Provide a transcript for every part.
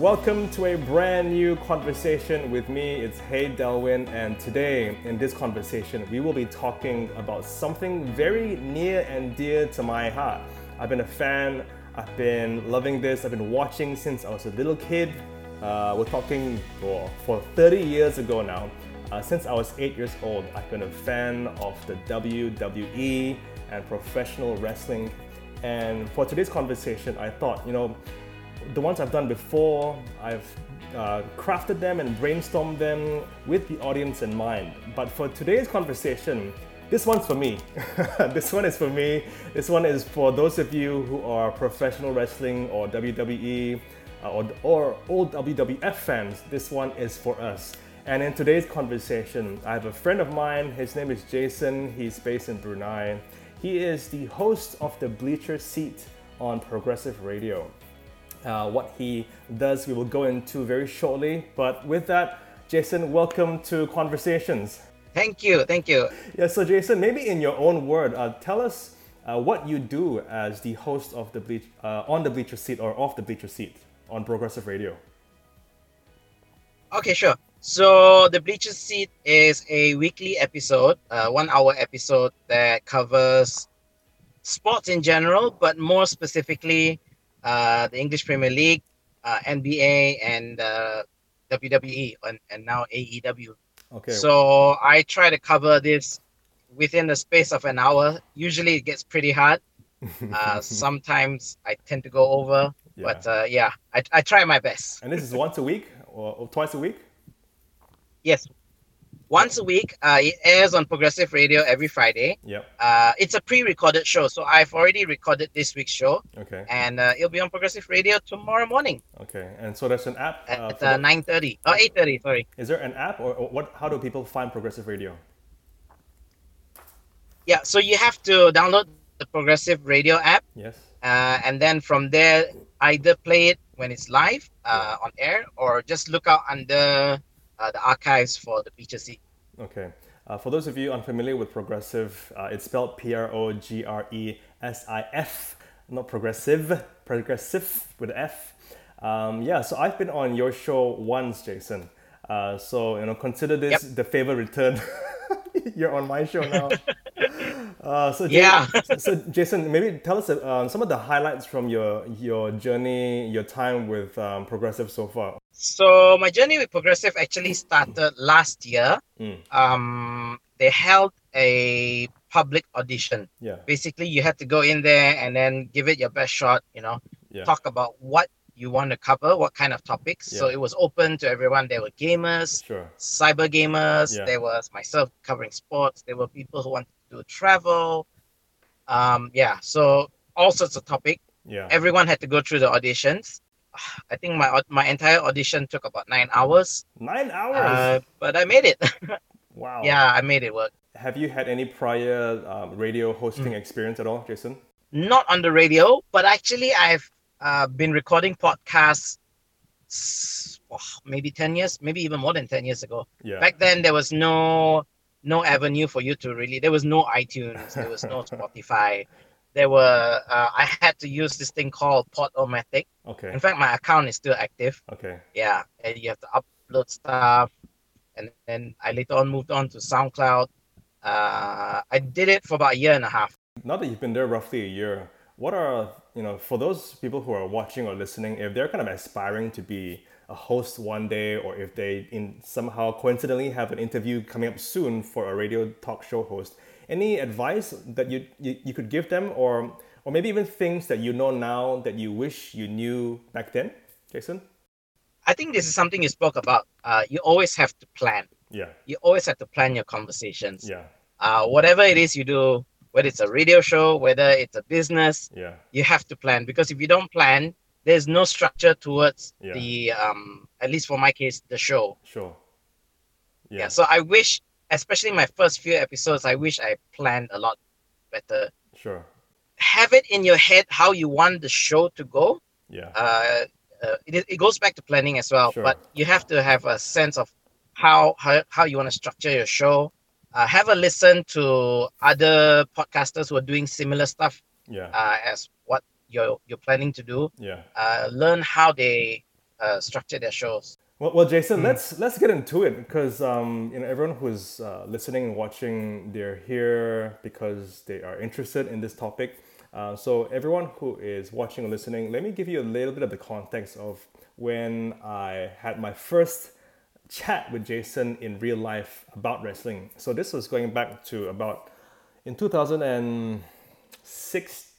welcome to a brand new conversation with me. It's Hey Delwin, and today in this conversation, we will be talking about something very near and dear to my heart. I've been a fan, I've been loving this, I've been watching since I was a little kid. Uh, we're talking for, for 30 years ago now. Uh, since I was eight years old, I've been a fan of the WWE and professional wrestling. And for today's conversation, I thought, you know, the ones I've done before, I've uh, crafted them and brainstormed them with the audience in mind. But for today's conversation, this one's for me. this one is for me. This one is for those of you who are professional wrestling or WWE uh, or, or old WWF fans. This one is for us. And in today's conversation, I have a friend of mine. His name is Jason. He's based in Brunei. He is the host of the Bleacher Seat on Progresif Radio. Uh, what he does, we will go into very shortly. But with that, Jason, welcome to Conversations. Thank you, thank you. Yeah, so Jason, maybe in your own word, uh, tell us uh, what you do as the host of the Bleach, uh, on the Bleacher Seat or off the Bleacher Seat on Progresif Radio. Okay, sure. So the Bleacher Seat is a weekly episode, uh, one-hour episode that covers sports in general, but more specifically uh, the English Premier League, uh, NBA, and uh, WWE, and, and now AEW. Okay. So I try to cover this within the space of an hour. Usually it gets pretty hard. Uh, sometimes I tend to go over, yeah. but uh, yeah, I, I try my best. and this is once a week or, or twice a week? Yes, once a week. Uh, it airs on Progresif Radio every Friday. Yep. Uh, it's a pre-recorded show, so I've already recorded this week's show. Okay. And uh, it'll be on Progresif Radio tomorrow morning. Okay. And so there's an app uh, at uh, nine thirty. Oh, eight thirty. Sorry. Is there an app, or, or what? How do people find Progresif Radio? Yeah. So you have to download the Progresif Radio app. Yes. Uh, and then from there, either play it when it's live uh, on air, or just look out under uh, the archives for the Bleacher Seat. Okay. Uh, for those of you unfamiliar with Progresif, uh, it's spelled P R O G R E S I F, not progressive, progressive with F. Um, yeah, so I've been on your show once, Jason. Uh, so you know, consider this yep. the favor return. You're on my show now. Uh, so yeah. so Jason, maybe tell us uh, some of the highlights from your your journey, your time with um, Progresif so far. So my journey with Progresif actually started last year. Mm. Um, they held a public audition. Yeah. Basically, you had to go in there and then give it your best shot. You know, yeah. talk about what you want to cover, what kind of topics. Yeah. So it was open to everyone. There were gamers, sure. cyber gamers. Yeah. There was myself covering sports. There were people who wanted to travel. Um, yeah, so all sorts of topic. Yeah. Everyone had to go through the auditions. I think my my entire audition took about nine hours. Nine hours. Uh, but I made it. wow. Yeah, I made it work. Have you had any prior um, radio hosting mm. experience at all, Jason? Not on the radio, but actually I've uh, been recording podcasts oh, maybe 10 years, maybe even more than 10 years ago. Yeah. Back then, there was no no avenue for you to really, there was no iTunes, there was no Spotify. There were, uh, I had to use this thing called Podomatic. Okay. In fact, my account is still active. Okay. Yeah. And you have to upload stuff. And then I later on moved on to SoundCloud. Uh, I did it for about a year and a half. Now that you've been there roughly a year, what are you know for those people who are watching or listening if they're kind of aspiring to be a host one day or if they in somehow coincidentally have an interview coming up soon for a radio talk show host any advice that you, you, you could give them or or maybe even things that you know now that you wish you knew back then? Jason? I think this is something you spoke about. Uh, you always have to plan. Yeah. You always have to plan your conversations. Yeah. Uh, whatever it is you do whether it's a radio show, whether it's a business, yeah, you have to plan because if you don't plan, there's no structure towards yeah. the um at least for my case, the show. Sure. Yeah. yeah. So I wish, especially my first few episodes, I wish I planned a lot better. Sure. Have it in your head how you want the show to go. Yeah. Uh, uh it, it goes back to planning as well, sure. but you have to have a sense of how how, how you want to structure your show uh, have a listen to other podcasters who are doing similar stuff yeah. uh, as what you're you're planning to do. Yeah. Uh, learn how they uh, structure their shows. Well, well Jason, mm. let's let's get into it because um, you know everyone who's uh, listening and watching, they're here because they are interested in this topic. Uh, so everyone who is watching or listening, let me give you a little bit of the context of when I had my first chat with Jason in real life about wrestling. So this was going back to about in 2006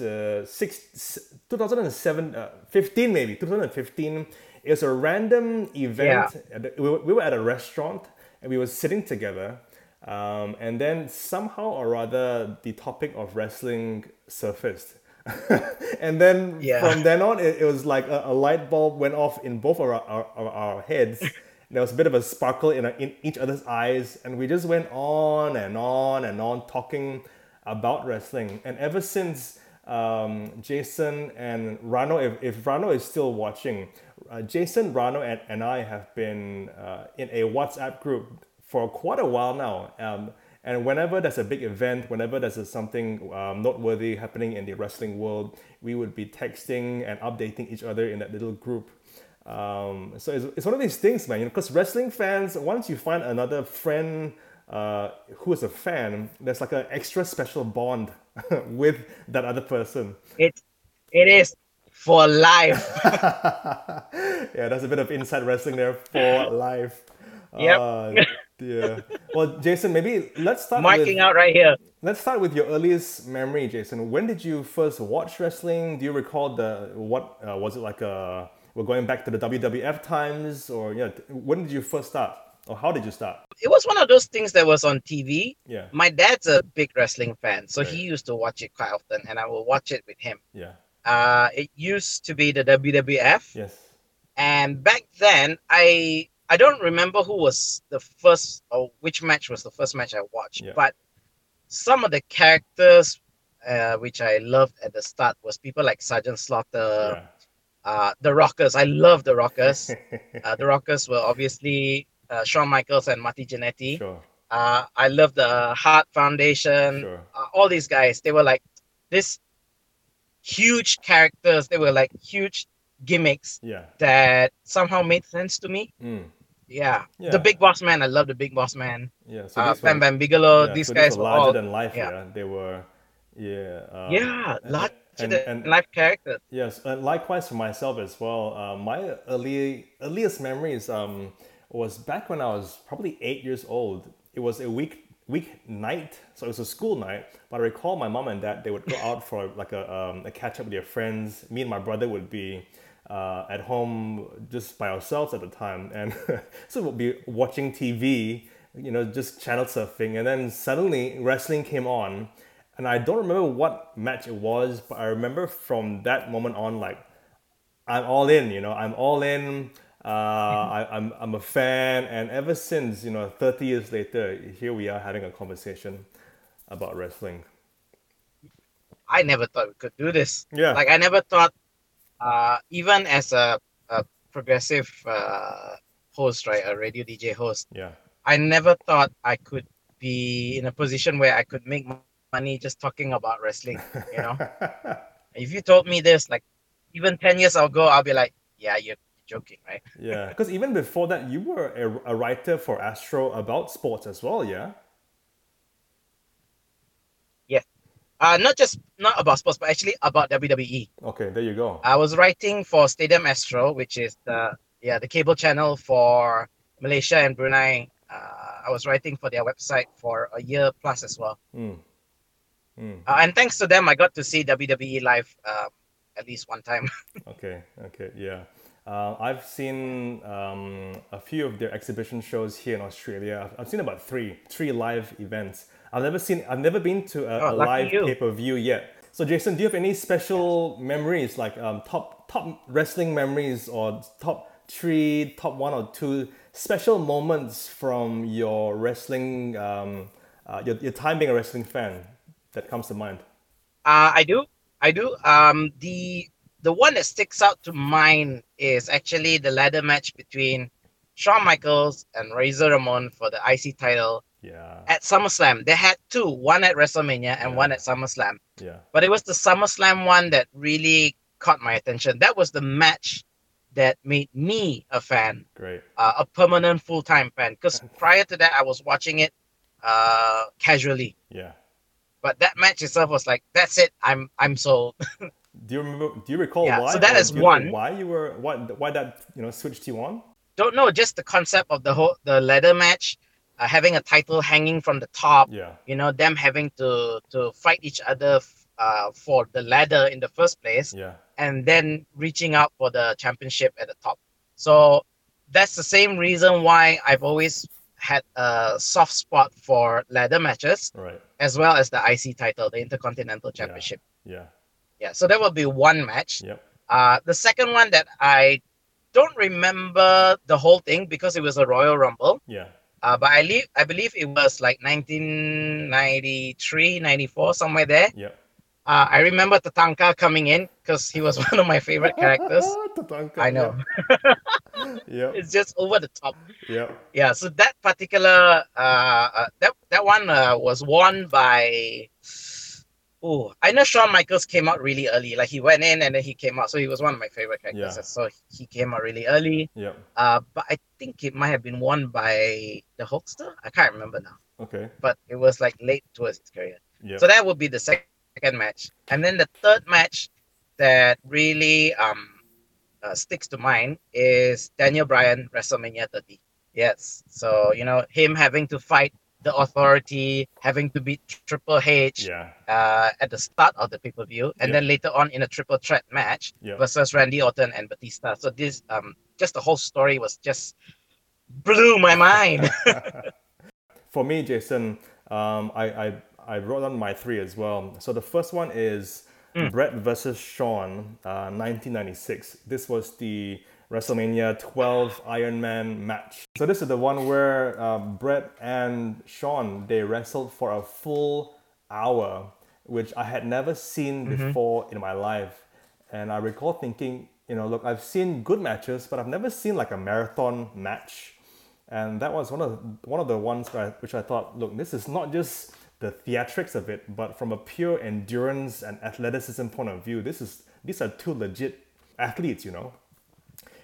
uh, six, 2007 uh, 15 maybe 2015 it was a random event yeah. we, we were at a restaurant and we were sitting together um, and then somehow or rather the topic of wrestling surfaced and then yeah. from then on, it, it was like a, a, light bulb went off in both our, our, our, our heads. there was a bit of a sparkle in, our, in each other's eyes, and we just went on and on and on talking about wrestling. And ever since um, Jason and Rano, if, if Rano is still watching, uh, Jason, Rano, and, and I have been uh, in a WhatsApp group for quite a while now. Um, and whenever there's a big event, whenever there's a, something um, noteworthy happening in the wrestling world, we would be texting and updating each other in that little group. Um, so it's, it's one of these things, man. You know, because wrestling fans, once you find another friend uh, who is a fan, there's like an extra special bond with that other person. It, it is for life. yeah, that's a bit of inside wrestling there for life. Yep. Uh, yeah. Well, Jason, maybe let's start marking with, out right here. Let's start with your earliest memory, Jason. When did you first watch wrestling? Do you recall the what uh, was it like? A, we're going back to the WWF times, or yeah, when did you first start, or how did you start? It was one of those things that was on TV. Yeah. My dad's a big wrestling fan, so right. he used to watch it quite often, and I will watch it with him. Yeah. Uh, it used to be the WWF. Yes. And back then, I I don't remember who was the first or which match was the first match I watched, yeah. but some of the characters uh, which I loved at the start was people like Sergeant Slaughter, yeah. uh, the Rockers. I love the Rockers. uh, the Rockers were obviously uh, Shawn Michaels and Marty Jannetty. Sure. Uh, I love the Heart Foundation. Sure. Uh, all these guys, they were like this huge characters. They were like huge gimmicks yeah. that somehow made sense to me. Mm. Yeah. yeah. The Big Boss Man. I love the Big Boss Man. Yeah. So uh, Bam Bam Bigelow. Yeah, these so guys were larger all, than life. Yeah. yeah. They were. Yeah. Um, yeah. Larger and, than life characters. Yes. And likewise for myself as well. Uh, my early earliest memories um, was back when I was probably eight years old. It was a week week night, so it was a school night. But I recall my mom and dad they would go out for like a, um, a catch up with their friends. Me and my brother would be uh, at home just by ourselves at the time, and so we'll be watching TV, you know, just channel surfing, and then suddenly wrestling came on, and I don't remember what match it was, but I remember from that moment on, like I'm all in, you know, I'm all in. Uh, I, I'm I'm a fan, and ever since, you know, 30 years later, here we are having a conversation about wrestling. I never thought we could do this. Yeah. Like I never thought uh, even as a, a Progresif uh, host, right, a radio DJ host, yeah, I never thought I could be in a position where I could make money just talking about wrestling. You know, if you told me this like even ten years ago, I'll be like, yeah, you're joking, right? yeah, because even before that, you were a, a writer for Astro about sports as well, yeah. Uh, not just not about sports, but actually about WWE. Okay, there you go. I was writing for Stadium Astro, which is the yeah the cable channel for Malaysia and Brunei. Uh, I was writing for their website for a year plus as well. Mm. Mm. Uh, and thanks to them, I got to see WWE live uh, at least one time. okay, okay, yeah. Uh, I've seen um, a few of their exhibition shows here in Australia. I've, I've seen about three, three live events. I've never seen, I've never been to a, oh, a live pay per view yet. So, Jason, do you have any special memories, like um, top top wrestling memories, or top three, top one or two special moments from your wrestling, um, uh, your, your time being a wrestling fan that comes to mind? Uh, I do, I do. Um, the the one that sticks out to mind is actually the ladder match between Shawn Michaels and Razor Ramon for the IC title yeah. At SummerSlam, they had two, one at WrestleMania and yeah. one at SummerSlam. Yeah. But it was the SummerSlam one that really caught my attention. That was the match that made me a fan, Great. uh, a permanent full time fan. Because prior to that, I was watching it uh, casually. Yeah. But that match itself was like, that's it. I'm I'm sold. Do you remember? Do you recall Yeah, why? so that is do you know one. Why you were? Why? Why that? You know, switched you on? Don't know, just the concept of the whole the ladder match, uh, having a title hanging from the top. Yeah. You know, them having to to fight each other uh, for the ladder in the first place. Yeah. and then reaching out for the championship at the top. So that's the same reason why I've always had a soft spot for ladder matches Right. as well as the IC title, the Intercontinental Championship. Yeah. Yeah, so that will be one match. Yep. Uh, the second one that I don't remember the whole thing because it was a Royal Rumble. Yeah. Uh, but I, leave, I believe it was like 1993, 94, somewhere there. Yep. Uh, I remember Tatanka coming in because he was one of my favorite characters. Tatanka, I know. Yep. It's just over the top. Yep. Yeah. So that particular uh, uh that that one uh, was won by. Oh, I know Shawn Michaels came out really early. Like he went in and then he came out. So he was one of my favorite characters. Yeah. So he came out really early. Yep. Uh, but I think it might have been won by the Hulkster. I can't remember now. Okay. But it was like late towards his career. Yep. So that would be the second match, and then the third match that really um uh, sticks to mind is Daniel Bryan WrestleMania 30. Yes, so you know him having to fight the Authority, having to beat Triple H yeah. uh, at the start of the pay per view, and Yeah. then later on in a triple threat match Yeah. versus Randy Orton and Batista. So this um just the whole story was just blew my mind. For me, Jason, um, I, I I wrote on my three as well. So the first one is Hmm. Brett versus Shawn, uh, 1996. This was the WrestleMania 12 Iron Man match. So this is the one where uh, Brett and Shawn they wrestled for a full hour, which I had never seen before in my life. And I recall thinking, you know, look, I've seen good matches, but I've never seen like a marathon match and that was one of the, one of the ones where I, which I thought, look, this is not just the theatrics of it, but from a pure endurance and athleticism point of view, this is these are two legit athletes, you know.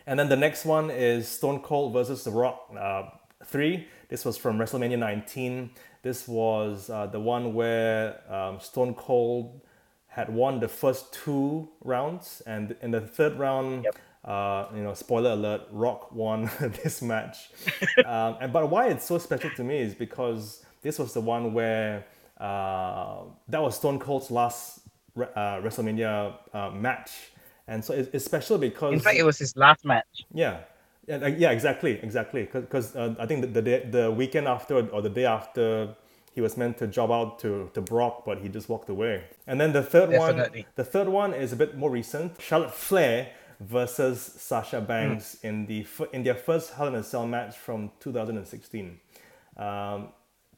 And then the next one is Stone Cold versus The Rock uh, 3. This was from WrestleMania 19. This was uh, the one where um, Stone Cold had won the first two rounds, and in the third round, Yep. uh, you know, spoiler alert, Rock won this match. um, and but why it's so special to me is because this was the one where uh, that was Stone Cold's last uh, WrestleMania uh, match, and so it's, special because In fact, it was his last match. yeah, yeah, yeah, exactly, exactly. Because uh, I think the the, day, the weekend after or the day after he was meant to job out to, to Brock, but he just walked away. And then the third one, the third one is a bit more recent. Charlotte Flair versus Sasha Banks in the in their first Hell in a Cell match from 2016. Um,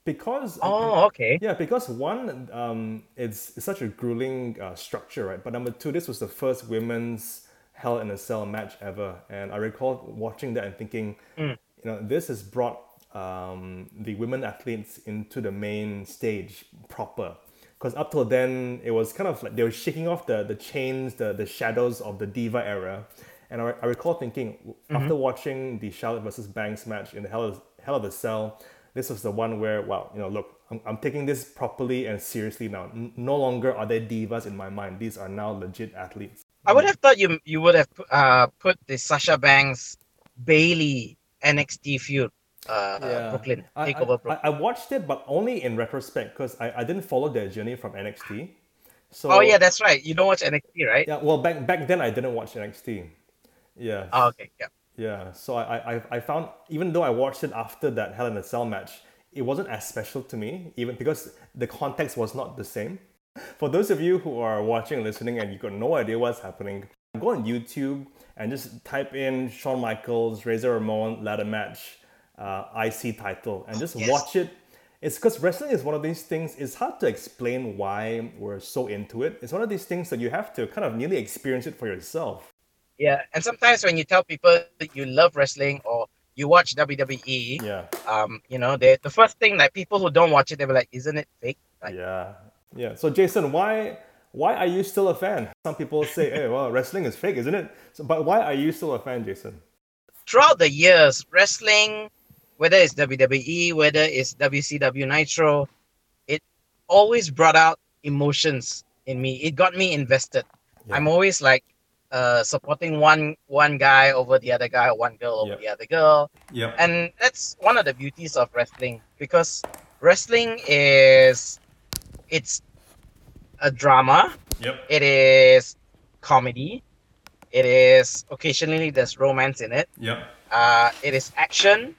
because Oh, okay. yeah, because one, um, it's, it's such a grueling uh, structure, right? But number two, this was the first women's Hell in a Cell match ever, and I recall watching that and thinking, you know, this has brought um, the women athletes into the main stage proper. Because up till then, it was kind of like they were shaking off the, the chains, the, the shadows of the diva era. And I, I recall thinking, after watching the Charlotte versus Banks match in the Hell of, Hell of a Cell, this was the one where, wow, you know, look, I'm, I'm taking this properly and seriously now. N- no longer are they divas in my mind. These are now legit athletes. I would have thought you you would have uh, put the Sasha Banks Bayley NXT feud, uh, Brooklyn I, takeover I, Brooklyn. I, I watched it, but only in retrospect because I, I didn't follow their journey from NXT. So oh yeah, that's right. You don't watch NXT, right? yeah. Well, back back then I didn't watch NXT. Yeah. Oh, okay, yeah. Yeah, so I, I, I found even though I watched it after that Hell in a Cell match, it wasn't as special to me, even because the context was not the same. For those of you who are watching and listening and you got no idea what's happening, go on YouTube and just type in Shawn Michaels, Razor Ramon ladder match, uh, IC title, and just Yes. watch it. It's because wrestling is one of these things. It's hard to explain why we're so into it. It's one of these things that you have to kind of nearly experience it for yourself. Yeah, and sometimes when you tell people that you love wrestling or you watch WWE, Yeah. um, you know, they the first thing like people who don't watch it, they were like, "Isn't it fake?" Like, Yeah, yeah. So Jason, why why are you still a fan? Some people say, hey, well, wrestling is fake, isn't it? So, but why are you still a fan, Jason? Throughout the years, wrestling, whether it's WWE, whether it's WCW Nitro, it always brought out emotions in me. It got me invested. Yeah. I'm always like uh, supporting one one guy over the other guy, one girl over yep. the other girl. And that's one of the beauties of wrestling because wrestling is it's a drama. Yep. It is comedy. It is occasionally there's romance in it. Yep. Uh, it is action.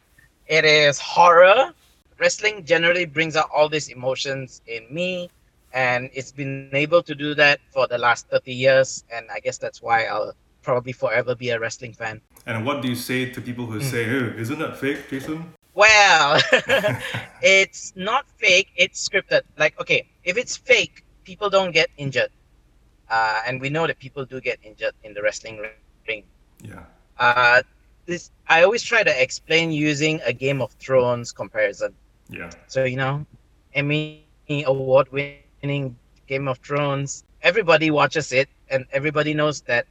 It is horror. Wrestling generally brings out all these emotions in me, and it's been able to do that for the last 30 years. And I guess that's why I'll probably forever be a wrestling fan. And what do you say to people who mm. say, hey, isn't that fake, Jason? Well, it's not fake, it's scripted. Like, okay, if it's fake, people don't get injured. Uh, and we know that people do get injured in the wrestling ring. Yeah. Uh, this I always try to explain using a Game of Thrones comparison. Yeah. So you know, Emmy award winning Game of Thrones. Everybody watches it, and everybody knows that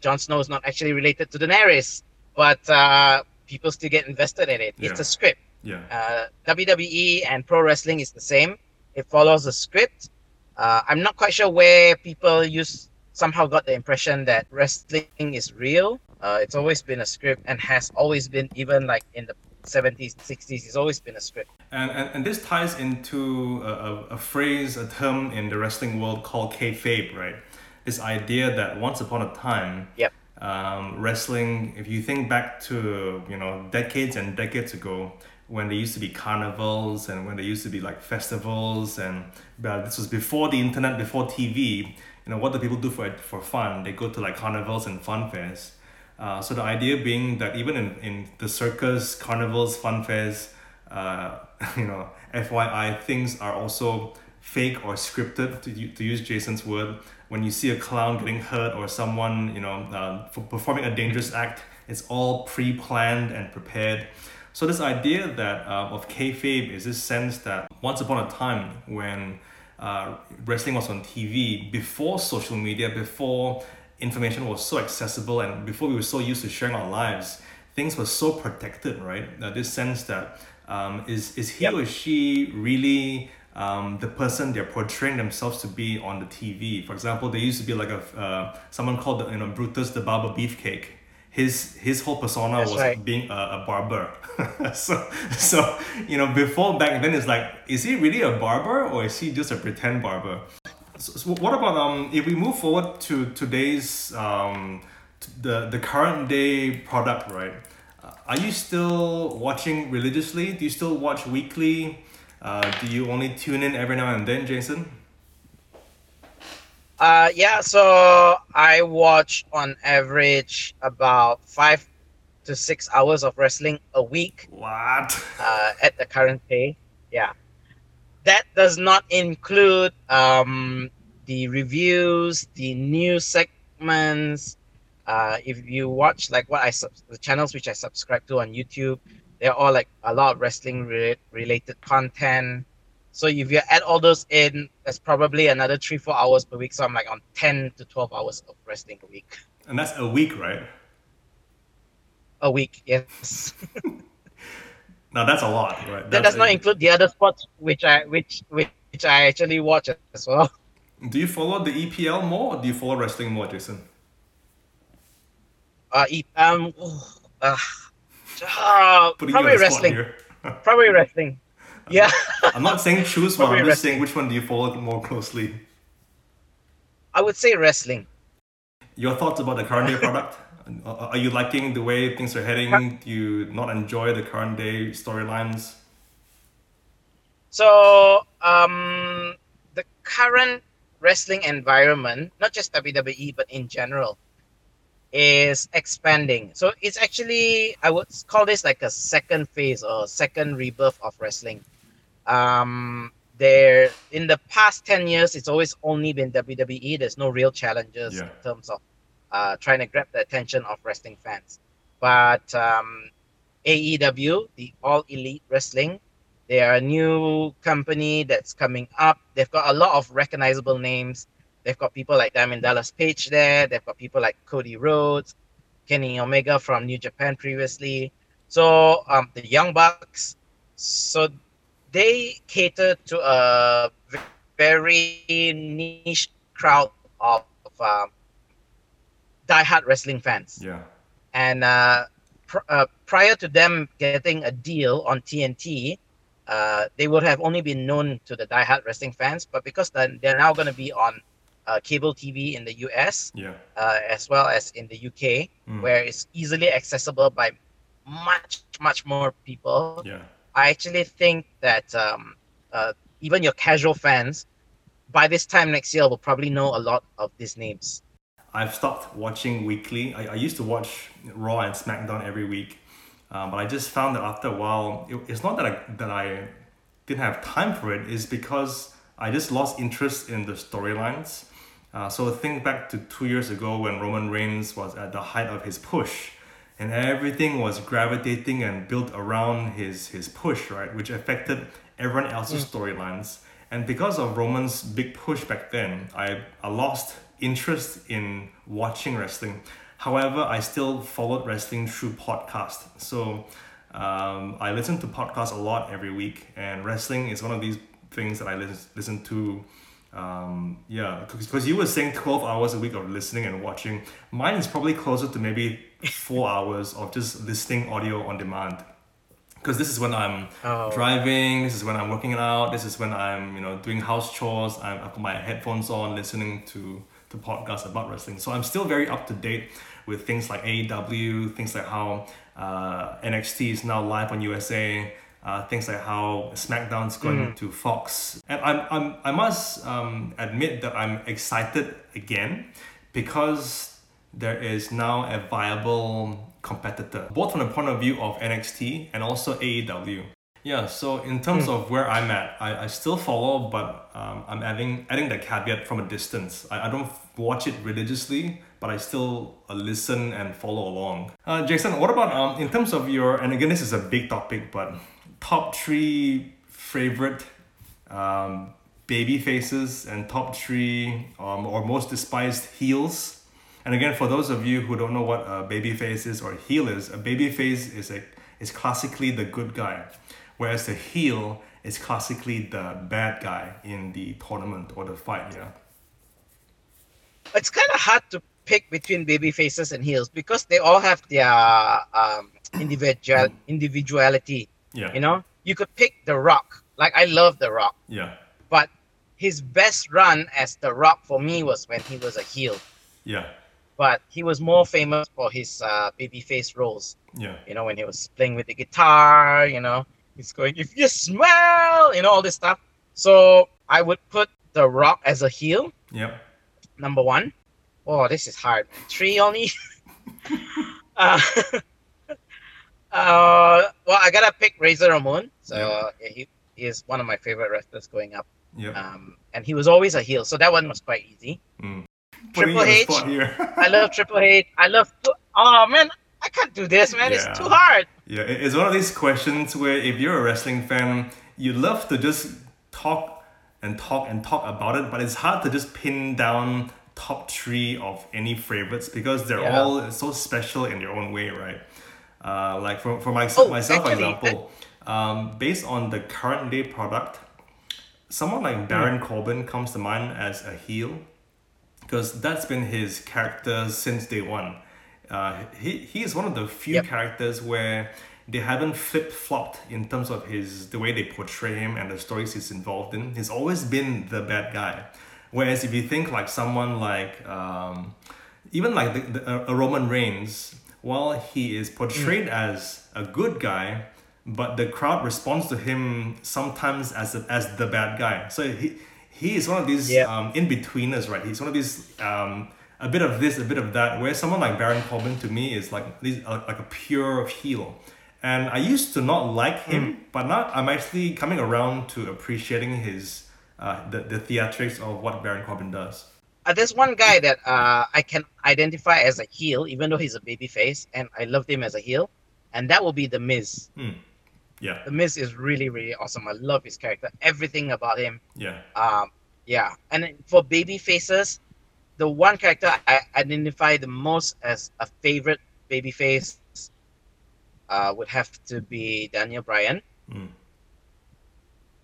Jon Snow is not actually related to Daenerys, but uh, people still get invested in it. Yeah. It's a script. Yeah. Uh, WWE and pro wrestling is the same. It follows a script. Uh, I'm not quite sure where people use somehow got the impression that wrestling is real. Uh, it's always been a script and has always been even like in the 70s, 60s. It's always been a script. And and, and this ties into a, a, a phrase, a term in the wrestling world called kayfabe, right? This idea that once upon a time, yep um, wrestling, if you think back to you know decades and decades ago, when there used to be carnivals and when there used to be like festivals, and but this was before the internet, before TV. You know what do people do for for fun? They go to like carnivals and fun fairs. Uh, so the idea being that even in, in the circus, carnivals, fun fairs, uh, you know, FYI, things are also fake or scripted to, to use Jason's word. When you see a clown getting hurt or someone you know uh, performing a dangerous act it's all pre-planned and prepared. So this idea that uh, of kayfabe is this sense that once upon a time when uh, wrestling was on TV before social media before information was so accessible and before we were so used to sharing our lives things were so protected right uh, this sense that um, is is he yep. or she really um, the person they're portraying themselves to be on the TV. For example, there used to be like a uh, someone called the, you know Brutus the Barber Beefcake. His his whole persona That's was right. being a, a barber. so so you know before back then it's like is he really a barber or is he just a pretend barber? So, so what about um if we move forward to today's um the the current day product right? Uh, are you still watching religiously? Do you still watch weekly? Uh, do you only tune in every now and then, Jason? Uh, yeah, so I watch on average about five to six hours of wrestling a week. What? Uh, at the current pay, yeah. That does not include um, the reviews, the news segments. Uh, if you watch like what I sub- the channels which I subscribe to on YouTube, they're all like a lot of wrestling re- related content. So if you add all those in, that's probably another three, four hours per week. So I'm like on 10 to 12 hours of wrestling a week. And that's a week, right? A week, yes. now that's a lot, right? That's that does not include the other sports which I which which, which I actually watch as well. Do you follow the EPL more or do you follow wrestling more, Jason? Uh, um, uh, uh, probably wrestling. probably wrestling. Yeah. I'm not saying choose one. I'm just saying which one do you follow more closely. I would say wrestling. Your thoughts about the current year product? Are you liking the way things are heading? Do you not enjoy the current day storylines? So, um, the current wrestling environment, not just WWE, but in general, is expanding. So it's actually I would call this like a second phase or second rebirth of wrestling. Um, there in the past 10 years it's always only been WWE. There's no real challenges yeah. in terms of uh, trying to grab the attention of wrestling fans. But um, AEW, the All Elite Wrestling, they are a new company that's coming up. They've got a lot of recognizable names they've got people like Diamond Dallas Page there. They've got people like Cody Rhodes, Kenny Omega from New Japan previously. So um, the Young Bucks. So they cater to a very niche crowd of um, diehard wrestling fans. Yeah. And uh, pr- uh, prior to them getting a deal on TNT, uh, they would have only been known to the diehard wrestling fans. But because they're, they're now going to be on uh, cable TV in the US, Yeah. uh, as well as in the UK, Mm. where it's easily accessible by much, much more people. Yeah. I actually think that um, uh, even your casual fans, by this time next year, will probably know a lot of these names. I've stopped watching weekly. I, I used to watch Raw and SmackDown every week, um, but I just found that after a while, it, it's not that I that I didn't have time for it. It's because I just lost interest in the storylines. Uh, so think back to two years ago when Roman Reigns was at the height of his push, and everything was gravitating and built around his his push, right, which affected everyone else's storylines. And because of Roman's big push back then, I, I lost interest in watching wrestling. However, I still followed wrestling through podcast. So um, I listen to podcasts a lot every week, and wrestling is one of these things that I listen, listen to. Um, yeah, because you were saying 12 hours a week of listening and watching. Mine is probably closer to maybe four hours of just listening audio on demand. Because this is when I'm Oh. driving, this is when I'm working out, this is when I'm, you know, doing house chores, I'm, I've got my headphones on listening to, to podcasts about wrestling. So I'm still very up to date with things like AEW, things like how uh, NXT is now live on USA, uh, things like how SmackDown's going to Fox. And I'm, I'm, I must um, admit that I'm excited again because there is now a viable competitor, both from the point of view of NXT and also AEW. Yeah, so in terms of where I'm at, I, I still follow, but um, I'm adding adding the caveat from a distance. I, I don't watch it religiously, but I still uh, listen and follow along. Uh, Jason, what about um, in terms of your, and again, this is a big topic, but top three favorite um, baby faces and top three um, or most despised heels. And again, for those of you who don't know what a baby face is or heel is, a baby face is a is classically the good guy, whereas the heel is classically the bad guy in the tournament or the fight. Yeah. It's kind of hard to pick between baby faces and heels because they all have their um, individual individuality. Yeah. You know, you could pick The Rock. Like I love The Rock, Yeah. but his best run as The Rock for me was when he was a heel. Yeah. But he was more famous for his uh, babyface roles. Yeah. You know, when he was playing with the guitar. You know, he's going, "If you smell," you know, all this stuff. So I would put The Rock as a heel, Yep. number one. Oh, this is hard. Three only. uh, uh, well, I gotta pick Razor Ramon. So uh, he, he is one of my favorite wrestlers going up. Yep. Um, and he was always a heel, so that one was quite easy. Mm. Triple Putting you on the H. here. I love Triple H. I love. Oh man, I can't do this, man. Yeah. It's too hard. Yeah, it's one of these questions where if you're a wrestling fan, you love to just talk and talk and talk about it, but it's hard to just pin down top three of any favorites because they're Yeah. all so special in their own way, right? Uh, like for, for my, Oh, myself, for example, um, based on the current day product, someone like Baron Corbin comes to mind as a heel because that's been his character since day one. Uh, he, he is one of the few Yep. characters where they haven't flip flopped in terms of his the way they portray him and the stories he's involved in. He's always been the bad guy. Whereas if you think like someone like um, even like the, the, a Roman Reigns, while he is portrayed as a good guy, but the crowd responds to him sometimes as a, as the bad guy. So he he is one of these Yeah. um, in betweeners, right? He's one of these um, a bit of this, a bit of that. Where someone like Baron Corbin to me is like this uh, like a pure heel. And I used to not like him, but now I'm actually coming around to appreciating his uh, the, the theatrics of what Baron Corbin does. Uh, there's one guy that uh, I can identify as a heel, even though he's a babyface, and I loved him as a heel, and that will be the Miz. Yeah, The Miz is really, really awesome. I love his character, everything about him. yeah, Um, Yeah, and for baby faces, the one character I identify the most as a favorite baby face uh, would have to be Daniel Bryan. Mm.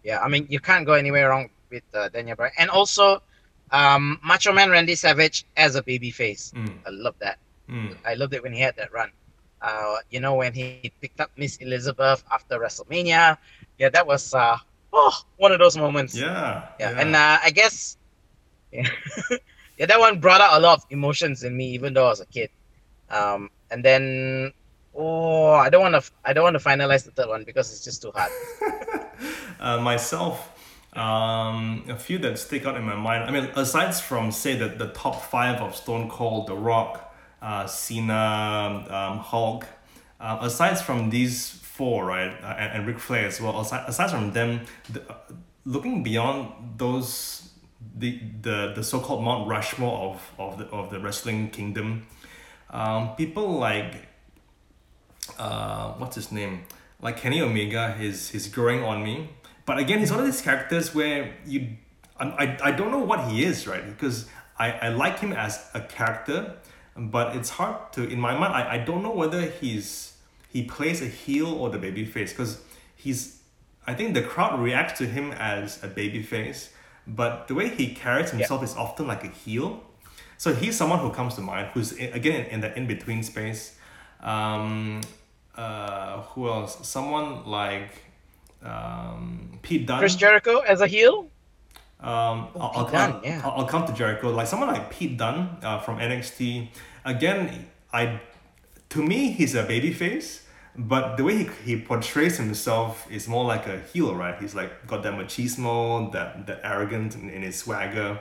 Yeah, I mean you can't go anywhere wrong with uh, Daniel Bryan, and also um, Macho Man Randy Savage as a baby face. Mm. I love that. Mm. I loved it when he had that run. Uh, you know when he picked up Miss Elizabeth after WrestleMania. Yeah, that was uh, oh one of those moments. Yeah. yeah. and uh, I guess yeah. yeah, that one brought out a lot of emotions in me, even though I was a kid. Um, and then oh, I don't want to, I don't want to finalize the third one because it's just too hard. uh, myself, um, a few that stick out in my mind. I mean, aside from say that the top five of Stone Cold, The Rock, uh, Cena, um, Hulk. Uh, aside from these four, right, uh, and, and Ric Flair as well. Aside, aside from them, the, uh, looking beyond those, the the the so-called Mount Rushmore of of the of the wrestling kingdom, um, people like, uh, what's his name? Like Kenny Omega, his his growing on me. But again, he's one of these characters where you, I, I, I don't know what he is, right? Because I, I like him as a character, but it's hard to in my mind I, I don't know whether he's he plays a heel or the baby face because he's I think the crowd reacts to him as a baby face but the way he carries himself yeah. is often like a heel. So he's someone who comes to mind who's in, again in the in-between space. Um, uh, who else? Someone like um, Pete Dunne. Chris Jericho as a heel um, oh, I'll, I'll, yeah. I'll, I'll, come to Jericho. Like someone like Pete Dunne uh, from NXT. Again, I to me he's a babyface, but the way he, he portrays himself is more like a heel, right? He's like got that machismo, that that arrogant in, in his swagger.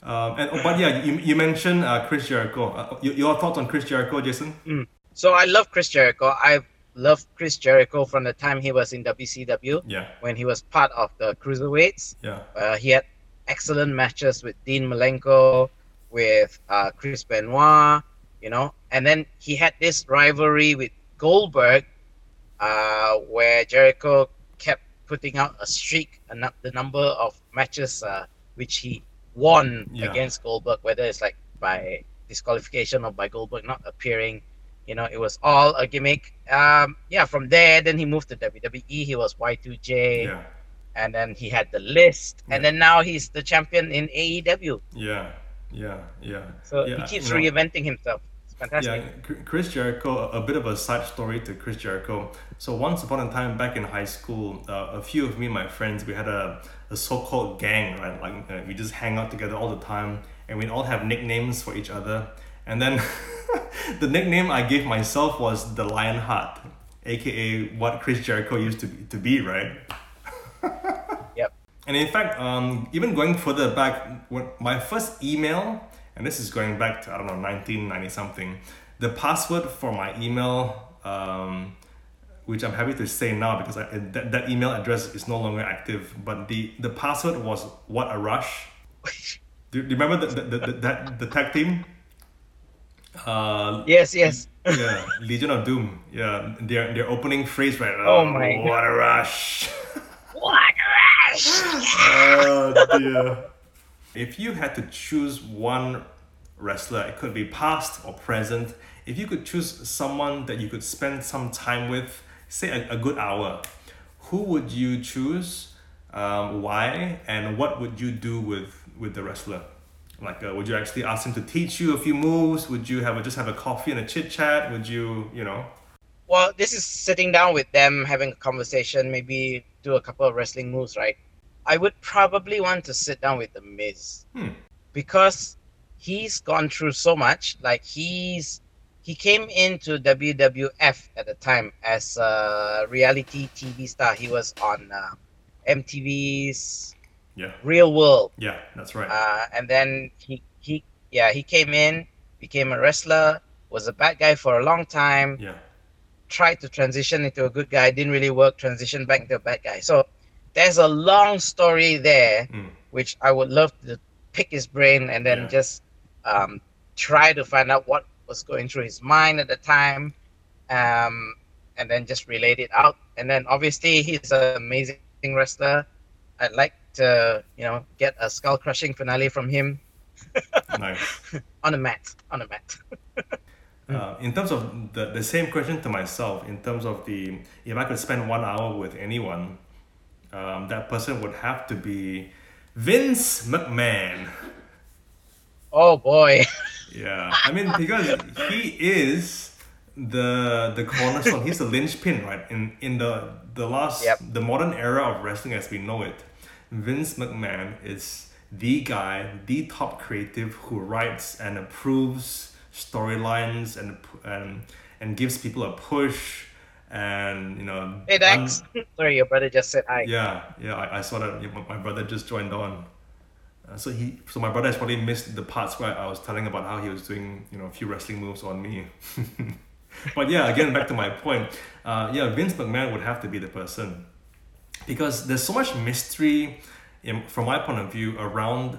Um, and oh, but yeah, you, you mentioned uh, Chris Jericho. Uh, your thoughts on Chris Jericho, Jason? Mm. So I love Chris Jericho. I loved Chris Jericho from the time he was in WCW. Yeah. When he was part of the cruiserweights. Yeah. Uh, he had excellent matches with Dean Malenko, with uh, Chris Benoit, you know, and then he had this rivalry with Goldberg, uh, where Jericho kept putting out a streak, and the number of matches uh, which he won yeah. against Goldberg, whether it's like by disqualification or by Goldberg not appearing you know, it was all a gimmick. Um, yeah, from there, then he moved to WWE. He was Y2J. Yeah. And then he had the list. And then now he's the champion in AEW. Yeah, yeah, yeah. So yeah, he keeps reinventing himself. It's fantastic. Yeah, Chris Jericho, a bit of a side story to Chris Jericho. So once upon a time back in high school, uh, a few of me and my friends, we had a, a so-called gang, right? Like uh, we just hang out together all the time and we all have nicknames for each other. And then the nickname I gave myself was the Lionheart, aka what Chris Jericho used to be, to be right? yep. And in fact, um, even going further back, when my first email, and this is going back to I don't know 1990 something, the password for my email, um, which I'm happy to say now because I, that, that email address is no longer active, but the the password was what a rush. do, do you remember the, the, the, that the tag team? Uh, yes, yes. yeah, Legion of Doom. Yeah, their their opening phrase right. Oh, oh my! What a rush! What a rush! oh dear. If you had to choose one wrestler, it could be past or present. If you could choose someone that you could spend some time with, say a, a good hour, who would you choose? Um, why? And what would you do with with the wrestler? Like, uh, would you actually ask him to teach you a few moves? Would you have a, just have a coffee and a chit chat? Would you, you know? Well, this is sitting down with them, having a conversation, maybe do a couple of wrestling moves, right? I would probably want to sit down with the Miz hmm. because he's gone through so much. Like he's he came into WWF at the time as a reality TV star. He was on uh, MTV's yeah. Real World. Yeah, that's right. Uh, and then he he yeah he came in, became a wrestler, was a bad guy for a long time. Yeah. Tried to transition into a good guy, didn't really work. Transitioned back into a bad guy. So there's a long story there, mm. which I would love to pick his brain and then yeah. just um, try to find out what was going through his mind at the time, um, and then just relate it out. And then obviously he's an amazing wrestler. I'd like to, you know, get a skull crushing finale from him. nice. on a mat. On a mat. uh, in terms of the, the same question to myself, in terms of the if I could spend one hour with anyone, um, that person would have to be Vince McMahon. Oh boy. Yeah, I mean because he is the the cornerstone. He's the linchpin, right? In in the the last Yep. the modern era of wrestling as we know it, Vince McMahon is the guy, the top creative who writes and approves storylines and and and gives people a push and you know Hey Dax. Sorry, your brother just said hi. yeah, yeah, I, I saw that. My- My brother just joined on, uh, so he, so my brother has probably missed the parts where I was telling about how he was doing, you know, a few wrestling moves on me. but yeah, again, back to my point. Uh, yeah, Vince McMahon would have to be the person, because there's so much mystery, in, from my point of view, around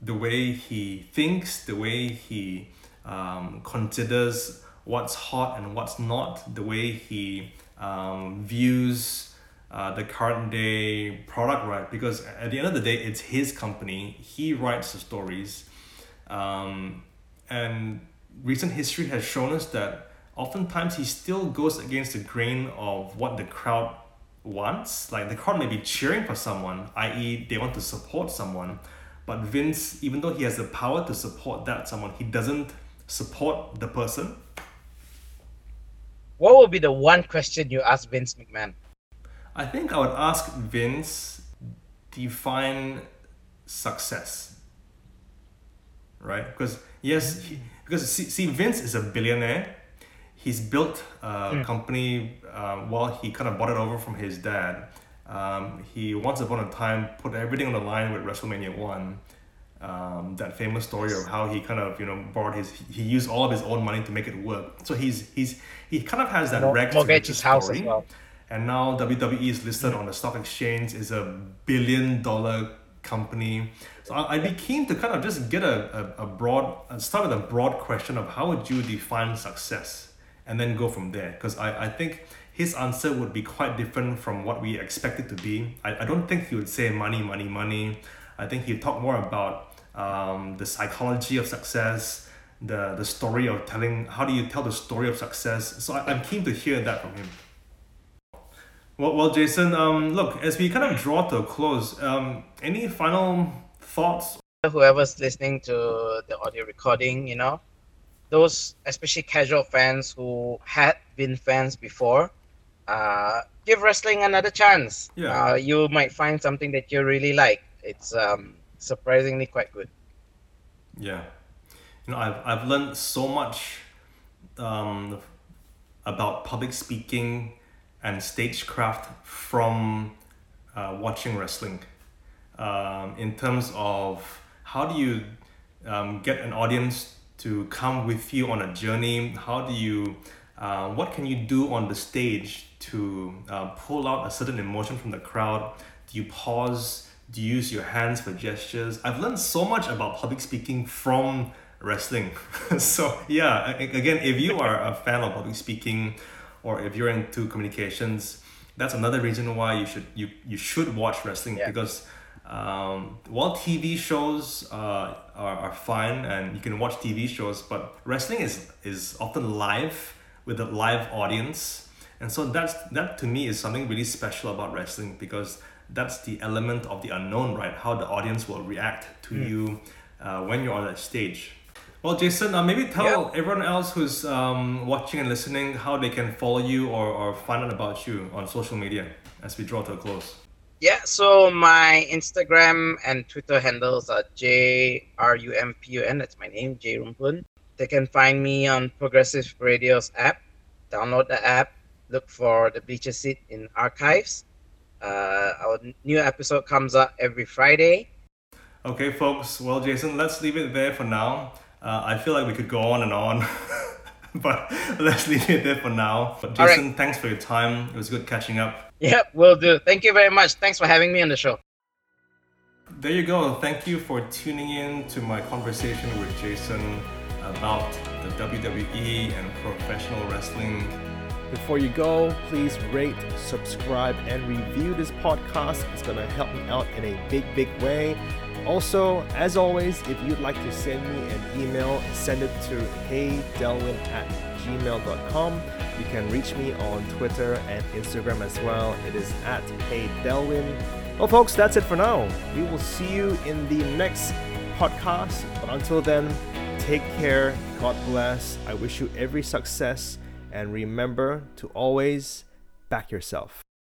the way he thinks, the way he um, considers what's hot and what's not, the way he um, views uh, the current day product, right? Because at the end of the day, it's his company. He writes the stories. Um, and recent history has shown us that oftentimes he still goes against the grain of what the crowd wants. Like the crowd may be cheering for someone, i.e., they want to support someone. But Vince, even though he has the power to support that someone, he doesn't support the person. What would be the one question you ask Vince McMahon? I think I would ask Vince define success. Right? Because yes, he, because see, see Vince is a billionaire. He's built a company uh, while he kind of bought it over from his dad. Um, he once upon a time put everything on the line with WrestleMania one. Um, that famous story of how he kind of you know borrowed his he used all of his own money to make it work. So he's he's he kind of has that Mor- rags to mortgage riches house as well. And now WWE is listed on the stock exchange, is a billion dollar company. So I'd be keen to kind of just get a, a, a broad, start with a broad question of how would you define success? And then go from there. Because I, I think his answer would be quite different from what we expect it to be. I, I don't think he would say money, money, money. I think he'd talk more about um, the psychology of success, the, the story of telling, how do you tell the story of success? So I, I'm keen to hear that from him. Well, well, Jason. Um, look, as we kind of draw to a close, um, any final thoughts? Whoever's listening to the audio recording, you know, those especially casual fans who had been fans before, uh, give wrestling another chance. Yeah. Uh, you might find something that you really like. It's um, surprisingly quite good. Yeah, you know, I've I've learned so much um, about public speaking and stagecraft from uh, watching wrestling. Um, in terms of how do you um, get an audience to come with you on a journey? How do you uh, what can you do on the stage to uh, pull out a certain emotion from the crowd? Do you pause? Do you use your hands for gestures? I've learned so much about public speaking from wrestling. so yeah, again, if you are a fan of public speaking, or if you're into communications, that's another reason why you should you you should watch wrestling Yeah. because um, while TV shows uh, are, are fine and you can watch TV shows, but wrestling is is often live with a live audience, and so that's that to me is something really special about wrestling because that's the element of the unknown, right? How the audience will react to you uh, when you're on that stage. Well, Jason, uh, maybe tell everyone else who's um, watching and listening how they can follow you or, or find out about you on social media as we draw to a close. Yeah, so my Instagram and Twitter handles are J R U M P U N. That's my name, J Rumpun. They can find me on Progresif Radio's app. Download the app. Look for the Bleacher Seat in archives. Uh, our new episode comes out every Friday. Okay, folks. Well, Jason, let's leave it there for now. Uh, I feel like we could go on and on, but let's leave it there for now. But All right. Jason, thanks for your time. It was good catching up. Yep, will do. Thank you very much. Thanks for having me on the show. There you go. Thank you for tuning in to my conversation with Jason about the WWE and professional wrestling. Before you go, please rate, subscribe, and review this podcast. It's going to help me out in a big, big way. Also, as always, if you'd like to send me an email, send it to heydelwin at gmail.com. You can reach me on Twitter and Instagram as well. It is at heydelwin. Well, folks, that's it for now. We will see you in the next podcast. But until then, take care. God bless. I wish you every success. And remember to always back yourself.